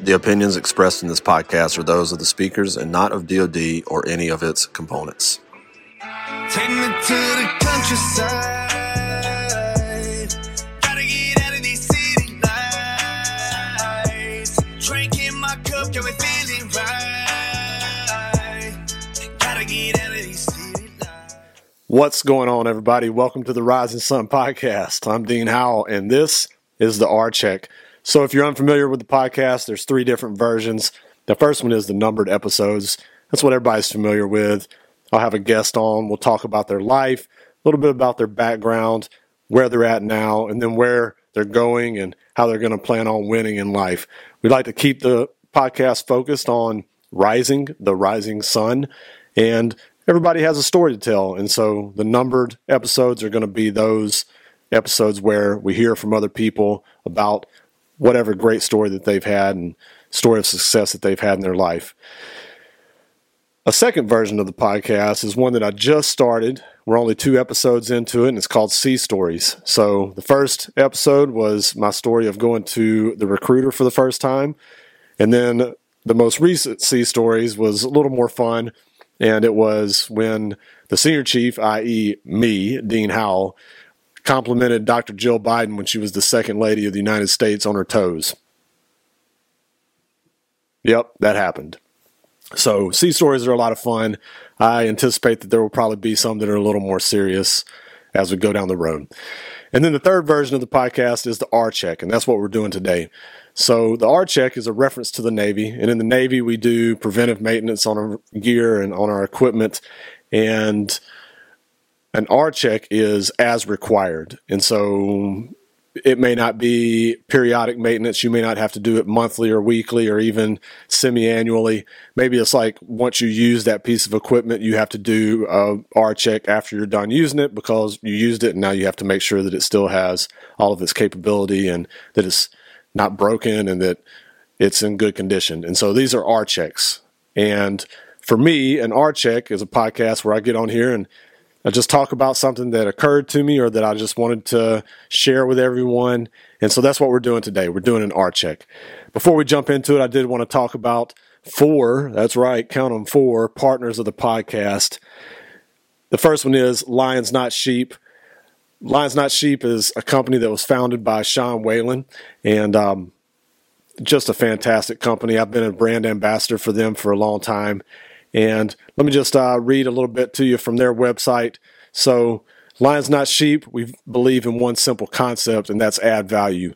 The opinions expressed in this podcast are those of the speakers and not of DoD or any of its components. Take me to the countryside. Gotta get out of these city lights. Drinking my cup, got me feeling right. Gotta get out of these city lights. What's going on, everybody? Welcome to the Rising Sun podcast. I'm Dean Howell, and this is the R Check. So, if you're unfamiliar with the podcast, there's three different versions. The first one is the numbered episodes. That's what everybody's familiar with. I'll have a guest on. We'll talk about their life, a little bit about their background, where they're at now, and then where they're going and how they're going to plan on winning in life. We'd like to keep the podcast focused on rising, the rising sun, and everybody has a story to tell. And so the numbered episodes are going to be those episodes where we hear from other people about whatever great story that they've had and story of success that they've had in their life. A second version of the podcast is one that I just started. We're only two episodes into it, and it's called Sea Stories. So, the first episode was my story of going to the recruiter for the first time. And then the most recent Sea Stories was a little more fun, and it was when the senior chief, i.e., me, Dean Howell, complimented Dr. Jill Biden when she was the second lady of the United States on her toes. Yep, that happened. So, sea stories are a lot of fun. I anticipate that there will probably be some that are a little more serious as we go down the road. And then the third version of the podcast is the R check, and that's what we're doing today. So, the R check is a reference to the Navy, and in the Navy, we do preventive maintenance on our gear and on our equipment. And an R check is as required. And so it may not be periodic maintenance. You may not have to do it monthly or weekly or even semi annually. Maybe it's like once you use that piece of equipment, you have to do a R check after you're done using it because you used it and now you have to make sure that it still has all of its capability and that it's not broken and that it's in good condition. And so these are R checks. And for me, an R check is a podcast where I get on here and I just talk about something that occurred to me or that I just wanted to share with everyone. And so that's what we're doing today. We're doing an R check. Before we jump into it, I did want to talk about four, that's right, count them four partners of the podcast. The first one is Lions Not Sheep. Lions Not Sheep is a company that was founded by Sean Whalen and um, just a fantastic company. I've been a brand ambassador for them for a long time. And let me just uh, read a little bit to you from their website. So, Lions Not Sheep, we believe in one simple concept, and that's add value.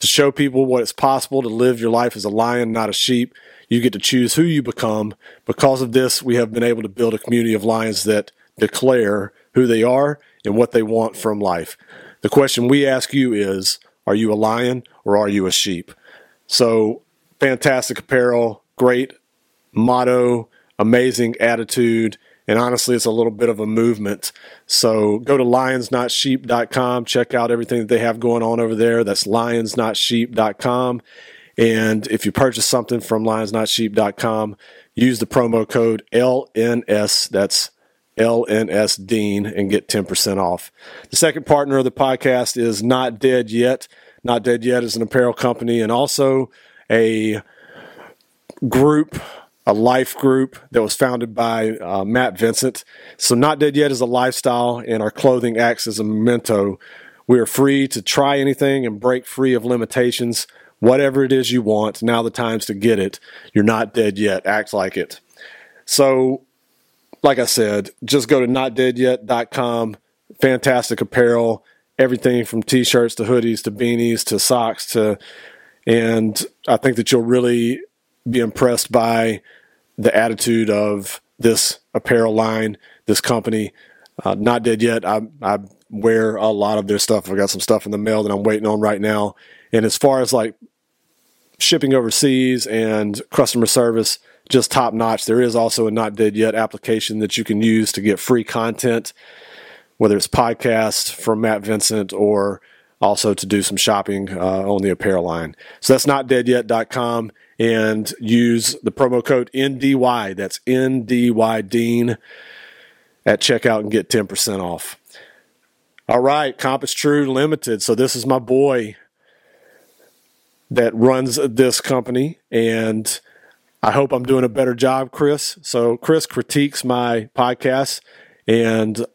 To show people what it's possible to live your life as a lion, not a sheep, you get to choose who you become. Because of this, we have been able to build a community of lions that declare who they are and what they want from life. The question we ask you is Are you a lion or are you a sheep? So, fantastic apparel, great motto, amazing attitude, and honestly, it's a little bit of a movement. So go to lionsnotsheep.com, check out everything that they have going on over there. That's lionsnotsheep.com. And if you purchase something from lionsnotsheep.com, use the promo code LNS. That's LNS Dean and get 10% off. The second partner of the podcast is Not Dead Yet. Not Dead Yet is an apparel company and also a group a life group that was founded by uh, Matt Vincent. So, Not Dead Yet is a lifestyle, and our clothing acts as a memento. We are free to try anything and break free of limitations. Whatever it is you want, now the time's to get it. You're not dead yet. Act like it. So, like I said, just go to notdeadyet.com. Fantastic apparel, everything from t shirts to hoodies to beanies to socks to, and I think that you'll really be impressed by the attitude of this apparel line, this company. Uh, not dead yet. I, I wear a lot of their stuff. I've got some stuff in the mail that I'm waiting on right now. And as far as like shipping overseas and customer service, just top notch. There is also a Not Dead Yet application that you can use to get free content, whether it's podcast from Matt Vincent or also to do some shopping uh, on the apparel line. So that's notdeadyet.com and use the promo code NDY. That's NDY Dean at checkout and get 10% off. All right, Compass True Limited. So this is my boy, that runs this company, and I hope I'm doing a better job, Chris. So, Chris critiques my podcast and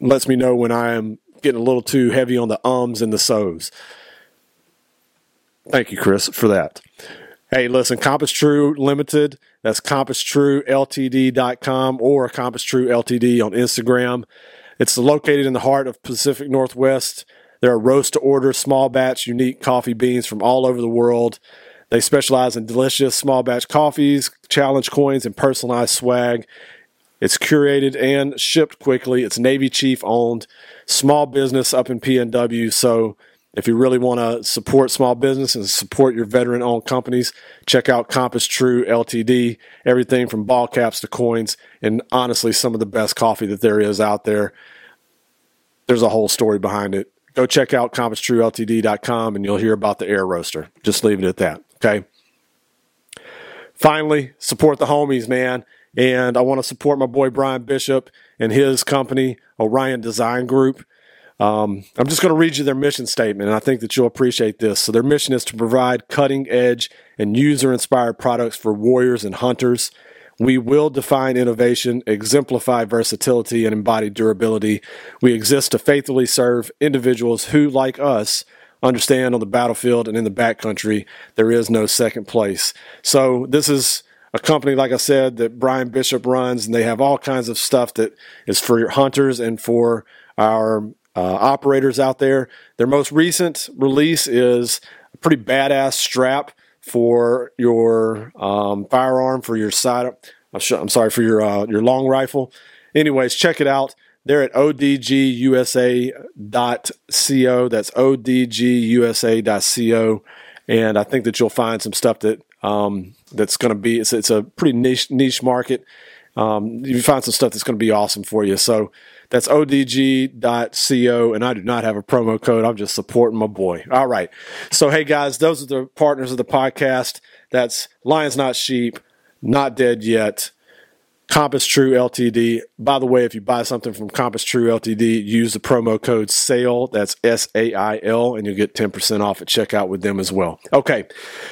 lets me know when I am getting a little too heavy on the ums and the so's. Thank you, Chris, for that. Hey, listen, Compass True Limited, that's compasstrueltd.com or Compass True Ltd on Instagram. It's located in the heart of Pacific Northwest. There are roast to order, small batch, unique coffee beans from all over the world. They specialize in delicious small batch coffees, challenge coins, and personalized swag. It's curated and shipped quickly. It's Navy Chief owned, small business up in PNW. So if you really want to support small business and support your veteran owned companies, check out Compass True Ltd. Everything from ball caps to coins, and honestly, some of the best coffee that there is out there. There's a whole story behind it. Go check out compasstrueltd.com and you'll hear about the air roaster. Just leave it at that. Okay. Finally, support the homies, man. And I want to support my boy Brian Bishop and his company, Orion Design Group. Um, I'm just going to read you their mission statement, and I think that you'll appreciate this. So, their mission is to provide cutting edge and user inspired products for warriors and hunters. We will define innovation, exemplify versatility, and embody durability. We exist to faithfully serve individuals who, like us, understand on the battlefield and in the backcountry, there is no second place. So, this is a company, like I said, that Brian Bishop runs, and they have all kinds of stuff that is for your hunters and for our uh, operators out there. Their most recent release is a pretty badass strap for your um, firearm, for your side. I'm, sorry for your uh, your long rifle. Anyways, check it out. They're at odgusa.co. That's odgusa.co, and I think that you'll find some stuff that um, that's going to be. It's, it's, a pretty niche niche market. Um, you find some stuff that's going to be awesome for you. So that's odg.co, and I do not have a promo code. I'm just supporting my boy. All right. So hey guys, those are the partners of the podcast. That's Lions Not Sheep, Not Dead Yet. Compass True Ltd. By the way, if you buy something from Compass True Ltd, use the promo code SAIL, that's S A I L, and you'll get 10% off at checkout with them as well. Okay,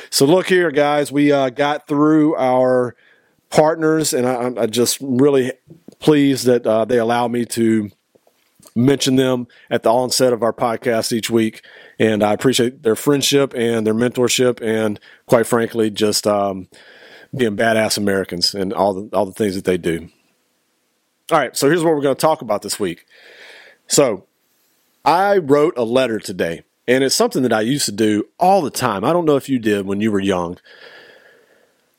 so look here, guys. We uh, got through our partners, and I, I just really pleased that uh, they allow me to mention them at the onset of our podcast each week. And I appreciate their friendship and their mentorship, and quite frankly, just. Um, being badass Americans and all the all the things that they do. All right, so here's what we're going to talk about this week. So, I wrote a letter today, and it's something that I used to do all the time. I don't know if you did when you were young.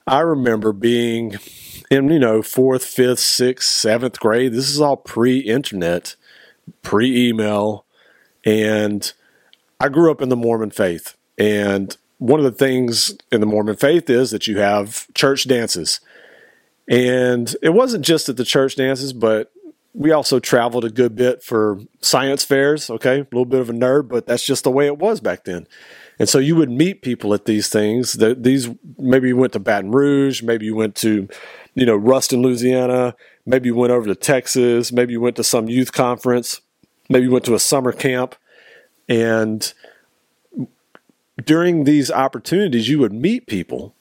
I remember being in, you know, fourth, fifth, sixth, seventh grade. This is all pre internet, pre email. And I grew up in the Mormon faith. And one of the things in the Mormon faith is that you have church dances. And it wasn't just at the church dances, but we also traveled a good bit for science fairs. Okay, a little bit of a nerd, but that's just the way it was back then. And so you would meet people at these things. That these maybe you went to Baton Rouge, maybe you went to, you know, Ruston, Louisiana, maybe you went over to Texas, maybe you went to some youth conference, maybe you went to a summer camp, and during these opportunities, you would meet people.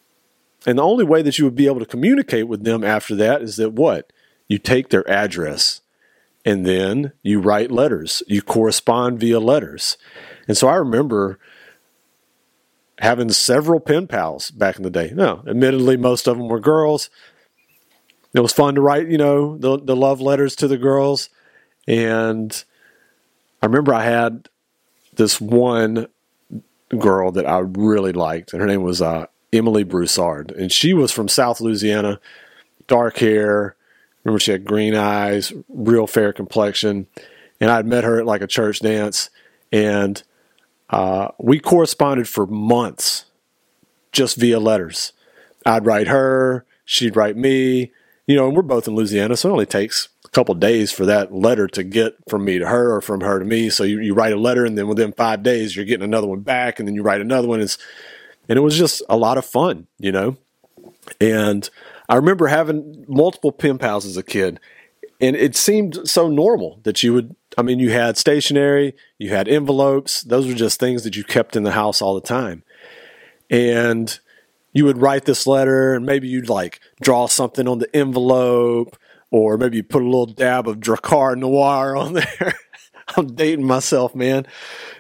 And the only way that you would be able to communicate with them after that is that what? You take their address and then you write letters. You correspond via letters. And so I remember having several pen pals back in the day. No, admittedly, most of them were girls. It was fun to write, you know, the, the love letters to the girls. And I remember I had this one girl that I really liked, and her name was uh, Emily Broussard, and she was from South Louisiana, dark hair. Remember, she had green eyes, real fair complexion, and I'd met her at like a church dance, and uh, we corresponded for months, just via letters. I'd write her, she'd write me, you know, and we're both in Louisiana, so it only takes a couple days for that letter to get from me to her or from her to me. So you, you write a letter and then within five days you're getting another one back and then you write another one. It's, and it was just a lot of fun, you know? And I remember having multiple pen pals as a kid and it seemed so normal that you would, I mean, you had stationery, you had envelopes. Those were just things that you kept in the house all the time. and you would write this letter and maybe you'd like draw something on the envelope or maybe you put a little dab of Drakkar Noir on there. I'm dating myself, man.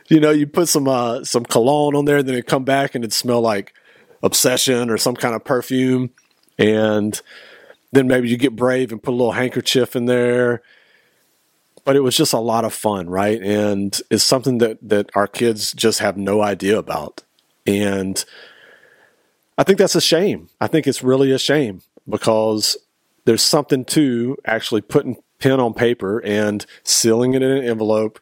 You know, you put some uh, some cologne on there, then it come back and it smell like obsession or some kind of perfume, and then maybe you get brave and put a little handkerchief in there. But it was just a lot of fun, right? And it's something that that our kids just have no idea about, and I think that's a shame. I think it's really a shame because there's something to actually putting pen on paper and sealing it in an envelope,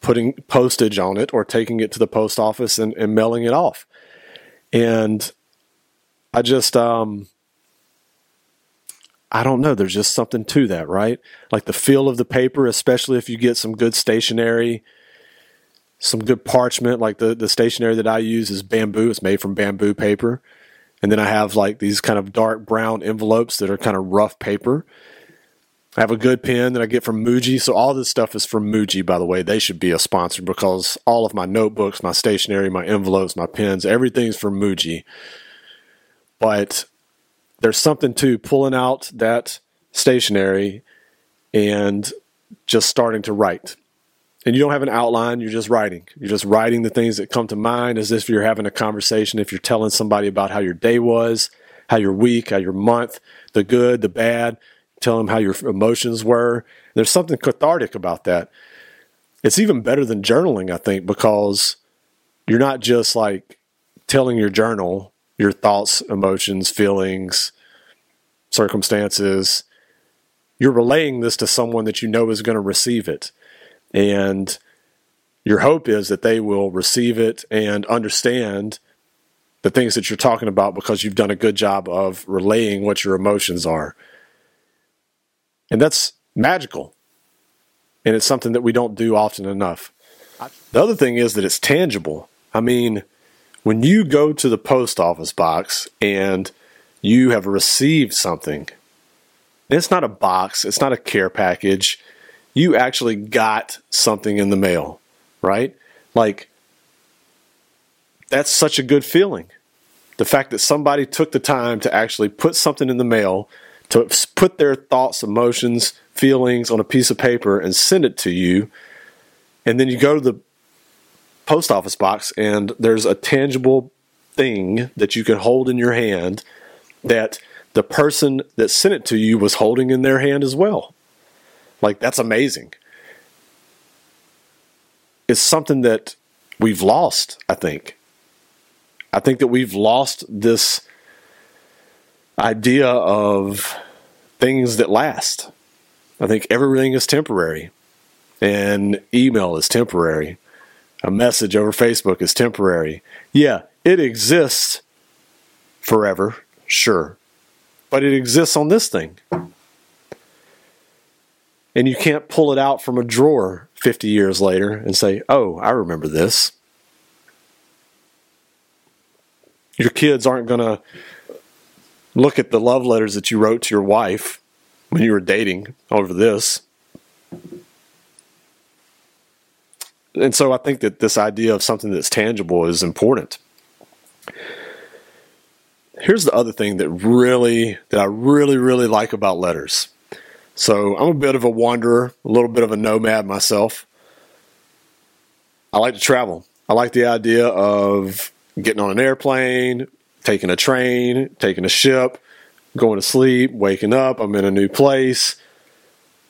putting postage on it, or taking it to the post office and, and mailing it off. And I just, um, I don't know. There's just something to that, right? Like the feel of the paper, especially if you get some good stationery, some good parchment. Like the, the stationery that I use is bamboo, it's made from bamboo paper. And then I have like these kind of dark brown envelopes that are kind of rough paper. I have a good pen that I get from Muji. So all this stuff is from Muji, by the way. They should be a sponsor because all of my notebooks, my stationery, my envelopes, my pens, everything's from Muji. But there's something to pulling out that stationery and just starting to write. And you don't have an outline you're just writing. You're just writing the things that come to mind as if you're having a conversation if you're telling somebody about how your day was how your week how your month the good the bad tell them how your emotions were. There's something cathartic about that. It's even better than journaling i think because you're not just like telling your journal your thoughts emotions feelings circumstances you're relaying this to someone that you know is going to receive it and your hope is that they will receive it and understand the things that you're talking about because you've done a good job of relaying what your emotions are. And that's magical. And it's something that we don't do often enough. The other thing is that it's tangible. I mean, when you go to the post office box and you have received something, it's not a box, it's not a care package, you actually got something in the mail, right? Like, that's such a good feeling. The fact that somebody took the time to actually put something in the mail, to put their thoughts, emotions, feelings on a piece of paper and send it to you, and then you go to the post office box and there's a tangible thing that you can hold in your hand that the person that sent it to you was holding in their hand as well. Like, that's amazing. It's something that we've lost, I think. I think that we've lost this idea of things that last. I think everything is temporary, and email is temporary. A message over Facebook is temporary. Yeah, it exists forever, sure, but it exists on this thing and you can't pull it out from a drawer 50 years later and say, oh, I remember this. Your kids aren't going to look at the love letters that you wrote to your wife when you were dating over this. And so I think that this idea of something that's tangible is important. Here's the other thing that really that I really really like about letters. So I'm a bit of a wanderer, a little bit of a nomad myself. I like to travel. I like the idea of getting on an airplane, taking a train, taking a ship, going to sleep, waking up, I'm in a new place.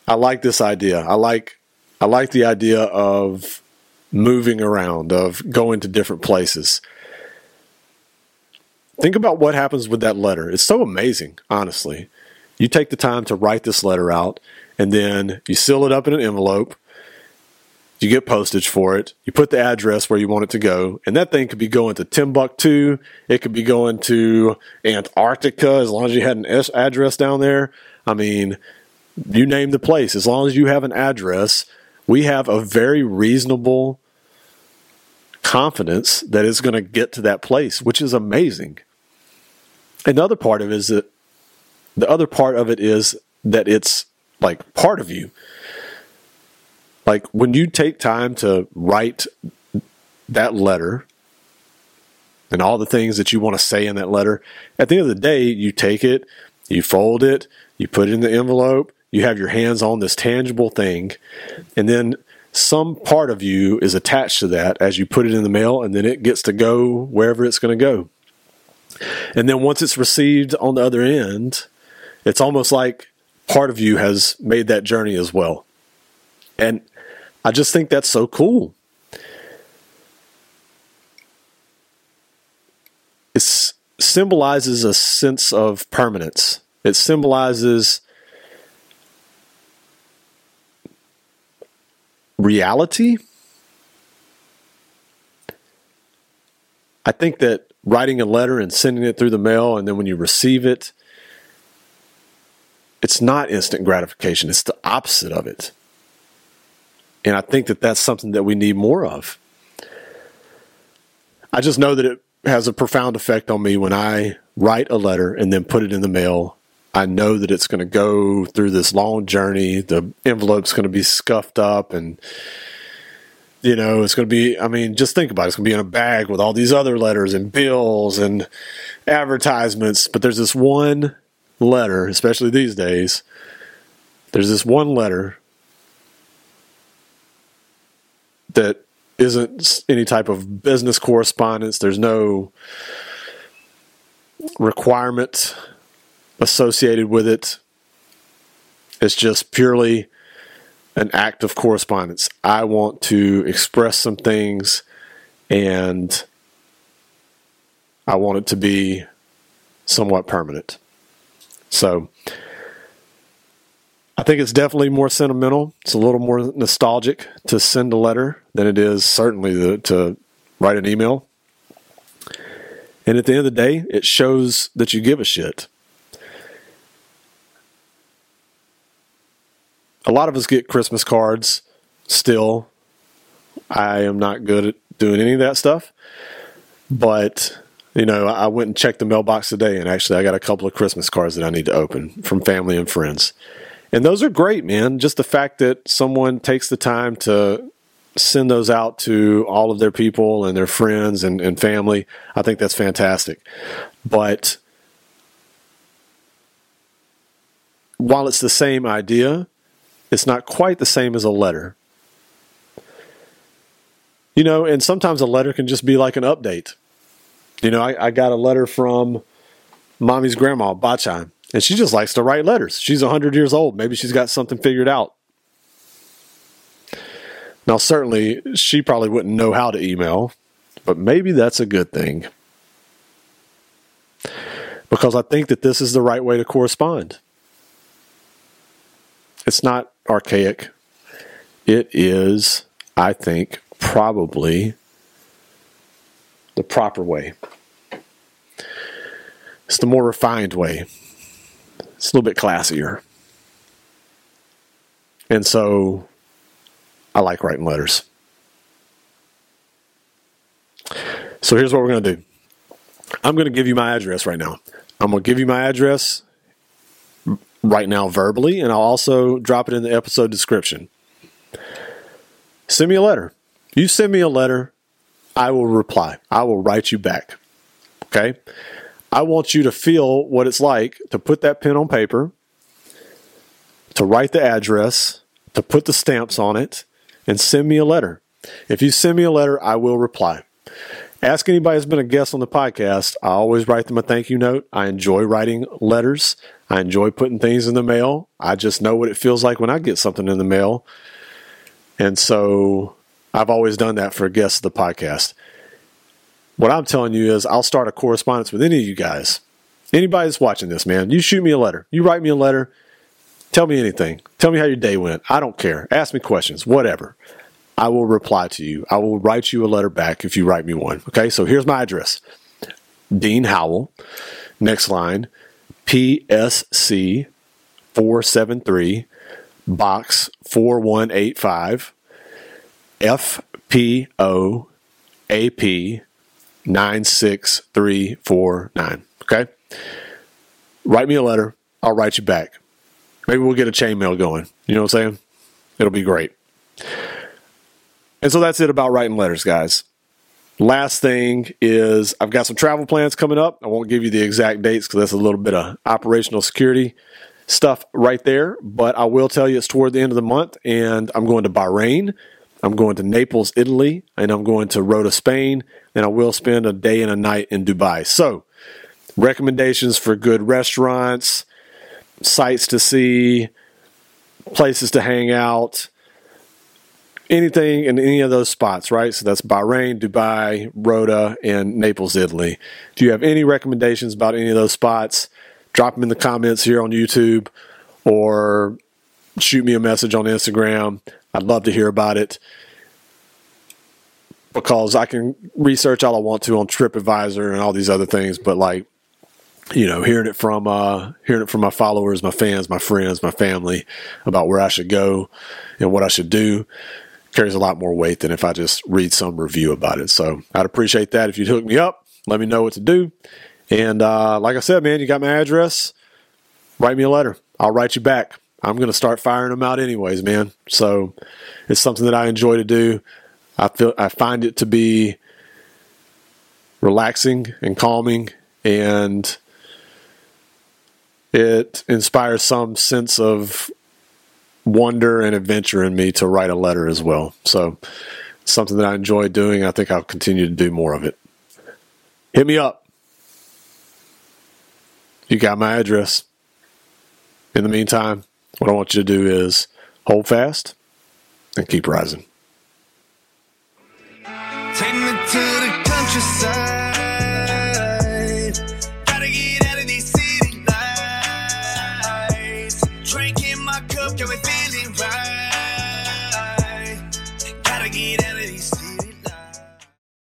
I like this idea. I like I like the idea of moving around, of going to different places. Think about what happens with that letter. It's so amazing, honestly. You take the time to write this letter out, and then you seal it up in an envelope. You get postage for it. You put the address where you want it to go, and that thing could be going to Timbuktu. It could be going to Antarctica as long as you had an address down there. I mean, you name the place. As long as you have an address, we have a very reasonable confidence that it's going to get to that place, which is amazing. Another part of it is that the other part of it is that it's like part of you. Like when you take time to write that letter, and all the things that you want to say in that letter. At the end of the day, you take it, you fold it, you put it in the envelope, you have your hands on this tangible thing, and then some part of you is attached to that as you put it in the mail, and then it gets to go wherever it's going to go. And then once it's received on the other end, it's almost like part of you has made that journey as well. And I just think that's so cool. It symbolizes a sense of permanence. It symbolizes reality. I think that writing a letter and sending it through the mail, and then when you receive it, it's not instant gratification. It's the opposite of it. And I think that that's something that we need more of. I just know that it has a profound effect on me when I write a letter and then put it in the mail. I know that it's going to go through this long journey. The envelope's going to be scuffed up and you know, it's going to be, I mean, just think about it. It's going to be in a bag with all these other letters and bills and advertisements. But there's this one letter, especially these days, there's this one letter that isn't any type of business correspondence. There's no requirement associated with it. It's just purely an act of correspondence. I want to express some things and I want it to be somewhat permanent. So I think it's definitely more sentimental. It's a little more nostalgic to send a letter than it is certainly to write an email. And at the end of the day, it shows that you give a shit. A lot of us get Christmas cards still. I am not good at doing any of that stuff. But, you know, I went and checked the mailbox today, and actually, I got a couple of Christmas cards that I need to open from family and friends. And those are great, man. Just the fact that someone takes the time to send those out to all of their people and their friends and, and family, I think that's fantastic. But while it's the same idea, it's not quite the same as a letter. You know, and sometimes a letter can just be like an update. You know, I, I got a letter from mommy's grandma, Bachai, and she just likes to write letters. She's 100 years old. Maybe she's got something figured out. Now, certainly, she probably wouldn't know how to email, but maybe that's a good thing. Because I think that this is the right way to correspond. It's not archaic. It is, I think, probably the proper way. It's the more refined way. It's a little bit classier. And so I like writing letters. So here's what we're going to do I'm going to give you my address right now. I'm going to give you my address right now verbally, and I'll also drop it in the episode description. Send me a letter. You send me a letter, I will reply. I will write you back. Okay? I want you to feel what it's like to put that pen on paper, to write the address, to put the stamps on it, and send me a letter. If you send me a letter, I will reply. Ask anybody who's been a guest on the podcast. I always write them a thank you note. I enjoy writing letters. I enjoy putting things in the mail. I just know what it feels like when I get something in the mail. And so I've always done that for guests of the podcast. What I'm telling you is, I'll start a correspondence with any of you guys. Anybody that's watching this, man, you shoot me a letter. You write me a letter. Tell me anything. Tell me how your day went. I don't care. Ask me questions, whatever. I will reply to you. I will write you a letter back if you write me one. Okay, so here's my address Dean Howell. Next line PSC 473, box 4185, FPO AP 96349. Okay? Write me a letter. I'll write you back. Maybe we'll get a chain mail going. You know what I'm saying? It'll be great. And so that's it about writing letters, guys. Last thing is I've got some travel plans coming up. I won't give you the exact dates because that's a little bit of operational security stuff right there. But I will tell you it's toward the end of the month, and I'm going to Bahrain. I'm going to Naples, Italy, and I'm going to Rota, Spain, and I will spend a day and a night in Dubai. So, recommendations for good restaurants, sites to see, places to hang out, anything in any of those spots, right? So that's Bahrain, Dubai, Rota, and Naples, Italy. Do you have any recommendations about any of those spots, drop them in the comments here on YouTube or shoot me a message on Instagram. I'd love to hear about it because I can research all I want to on TripAdvisor and all these other things, but like you know, hearing it from uh, hearing it from my followers, my fans, my friends, my family about where I should go and what I should do carries a lot more weight than if I just read some review about it. So I'd appreciate that if you'd hook me up, let me know what to do. And uh, like I said, man, you got my address. Write me a letter. I'll write you back. I'm going to start firing them out anyways, man. So it's something that I enjoy to do. I feel I find it to be relaxing and calming and it inspires some sense of wonder and adventure in me to write a letter as well. So, something that I enjoy doing. I think I'll continue to do more of it. Hit me up. You got my address. In the meantime, what I want you to do is hold fast and keep rising. Take me to the countryside.